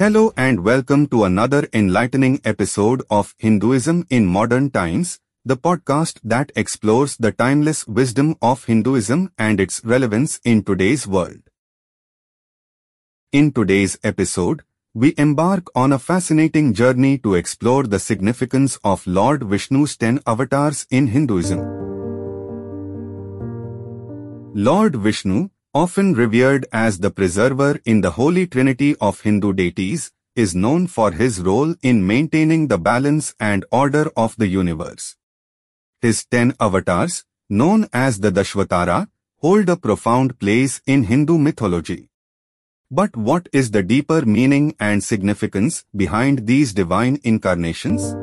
Hello and welcome to another enlightening episode of Hinduism in Modern Times, the podcast that explores the timeless wisdom of Hinduism and its relevance in today's world. In today's episode, we embark on a fascinating journey to explore the significance of Lord Vishnu's ten avatars in Hinduism. Lord Vishnu, often revered as the preserver in the Holy Trinity of Hindu deities, is known for his role in maintaining the balance and order of the universe. His ten avatars, known as the Dashavatara, hold a profound place in Hindu mythology. But what is the deeper meaning and significance behind these divine incarnations?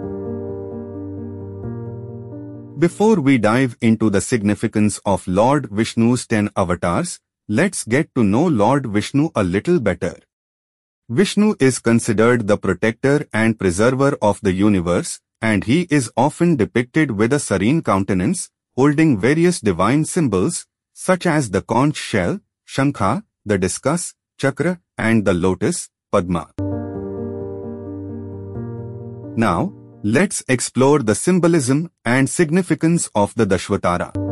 Before we dive into the significance of Lord Vishnu's ten avatars, let's get to know Lord Vishnu a little better. Vishnu is considered the protector and preserver of the universe, and he is often depicted with a serene countenance, holding various divine symbols, such as the conch shell, shankha, the discus, chakra, and the lotus, Padma. Now, let's explore the symbolism and significance of the Dashavatara.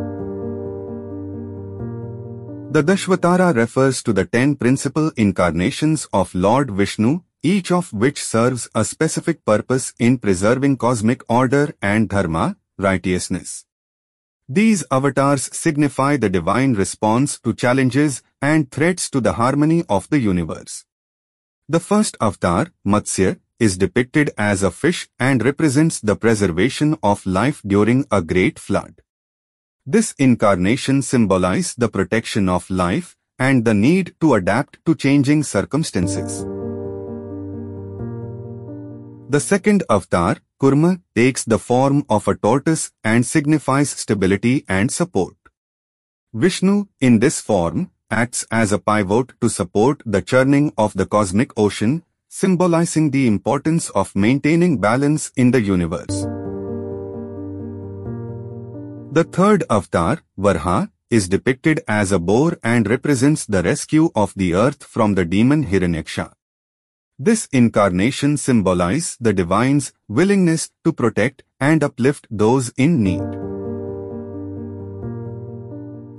The Dashavatara refers to the ten principal incarnations of Lord Vishnu, each of which serves a specific purpose in preserving cosmic order and dharma, righteousness. These avatars signify the divine response to challenges and threats to the harmony of the universe. The first avatar, Matsya, is depicted as a fish and represents the preservation of life during a great flood. This incarnation symbolizes the protection of life and the need to adapt to changing circumstances. The second avatar, Kurma, takes the form of a tortoise and signifies stability and support. Vishnu, in this form, acts as a pivot to support the churning of the cosmic ocean, symbolizing the importance of maintaining balance in the universe. The third avatar, Varaha, is depicted as a boar and represents the rescue of the earth from the demon Hiranyaksha. This incarnation symbolizes the divine's willingness to protect and uplift those in need.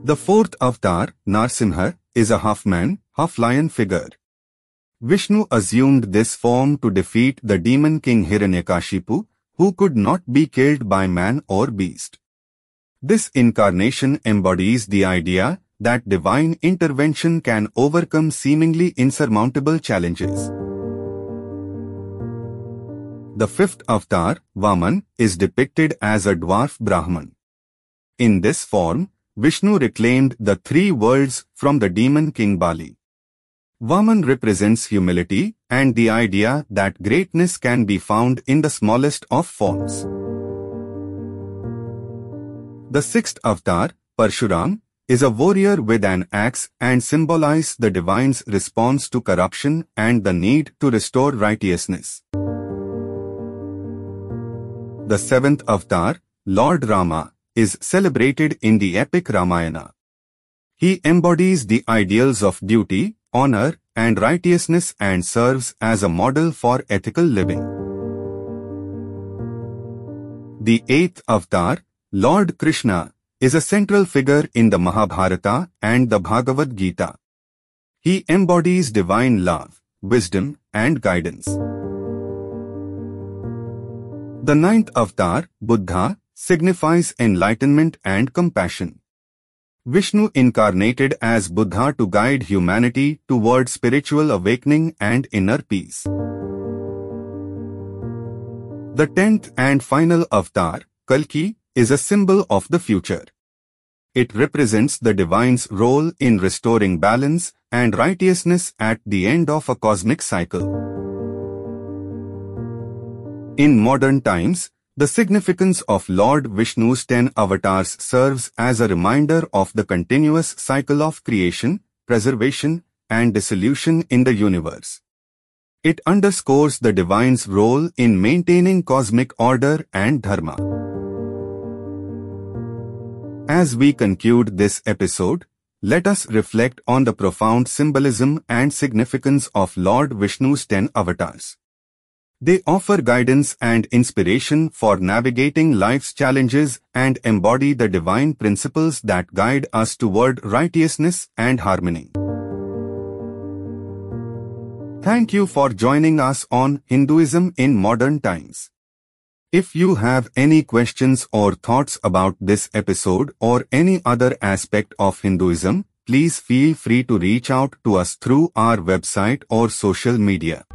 The fourth avatar, Narsimha, is a half-man, half-lion figure. Vishnu assumed this form to defeat the demon king Hiranyakashipu, who could not be killed by man or beast. This incarnation embodies the idea that divine intervention can overcome seemingly insurmountable challenges. The fifth avatar, Vaman, is depicted as a dwarf Brahman. In this form, Vishnu reclaimed the three worlds from the demon king Bali. Vaman represents humility and the idea that greatness can be found in the smallest of forms. The sixth avatar, Parshuram, is a warrior with an axe and symbolizes the divine's response to corruption and the need to restore righteousness. The seventh avatar, Lord Rama, is celebrated in the epic Ramayana. He embodies the ideals of duty, honor, and righteousness and serves as a model for ethical living. The eighth avatar, Lord Krishna is a central figure in the Mahabharata and the Bhagavad Gita. He embodies divine love, wisdom, and guidance. The ninth avatar, Buddha, signifies enlightenment and compassion. Vishnu incarnated as Buddha to guide humanity toward spiritual awakening and inner peace. The tenth and final avatar, Kalki, is a symbol of the future. It represents the divine's role in restoring balance and righteousness at the end of a cosmic cycle. In modern times, the significance of Lord Vishnu's ten avatars serves as a reminder of the continuous cycle of creation, preservation, and dissolution in the universe. It underscores the divine's role in maintaining cosmic order and dharma. As we conclude this episode, let us reflect on the profound symbolism and significance of Lord Vishnu's ten avatars. They offer guidance and inspiration for navigating life's challenges and embody the divine principles that guide us toward righteousness and harmony. Thank you for joining us on Hinduism in Modern Times. If you have any questions or thoughts about this episode or any other aspect of Hinduism, please feel free to reach out to us through our website or social media.